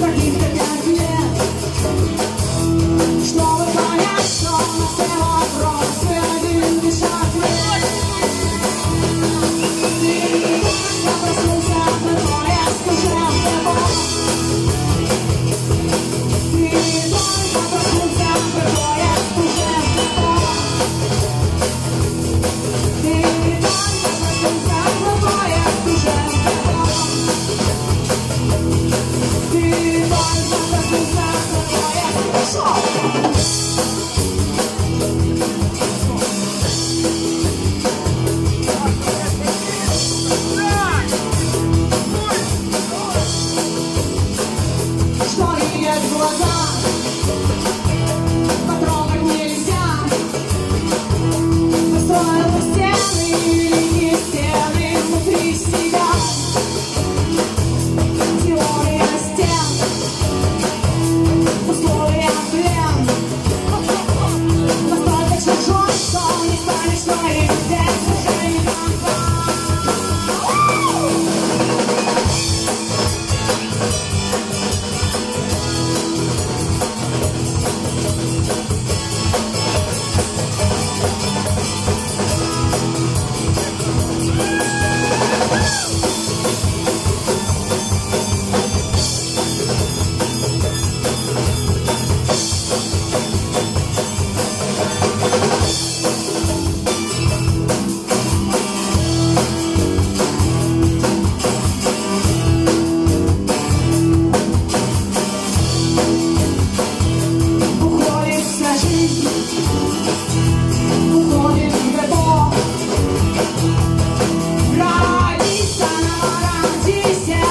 Таких, как я, нет. What's up? Родиться на родись,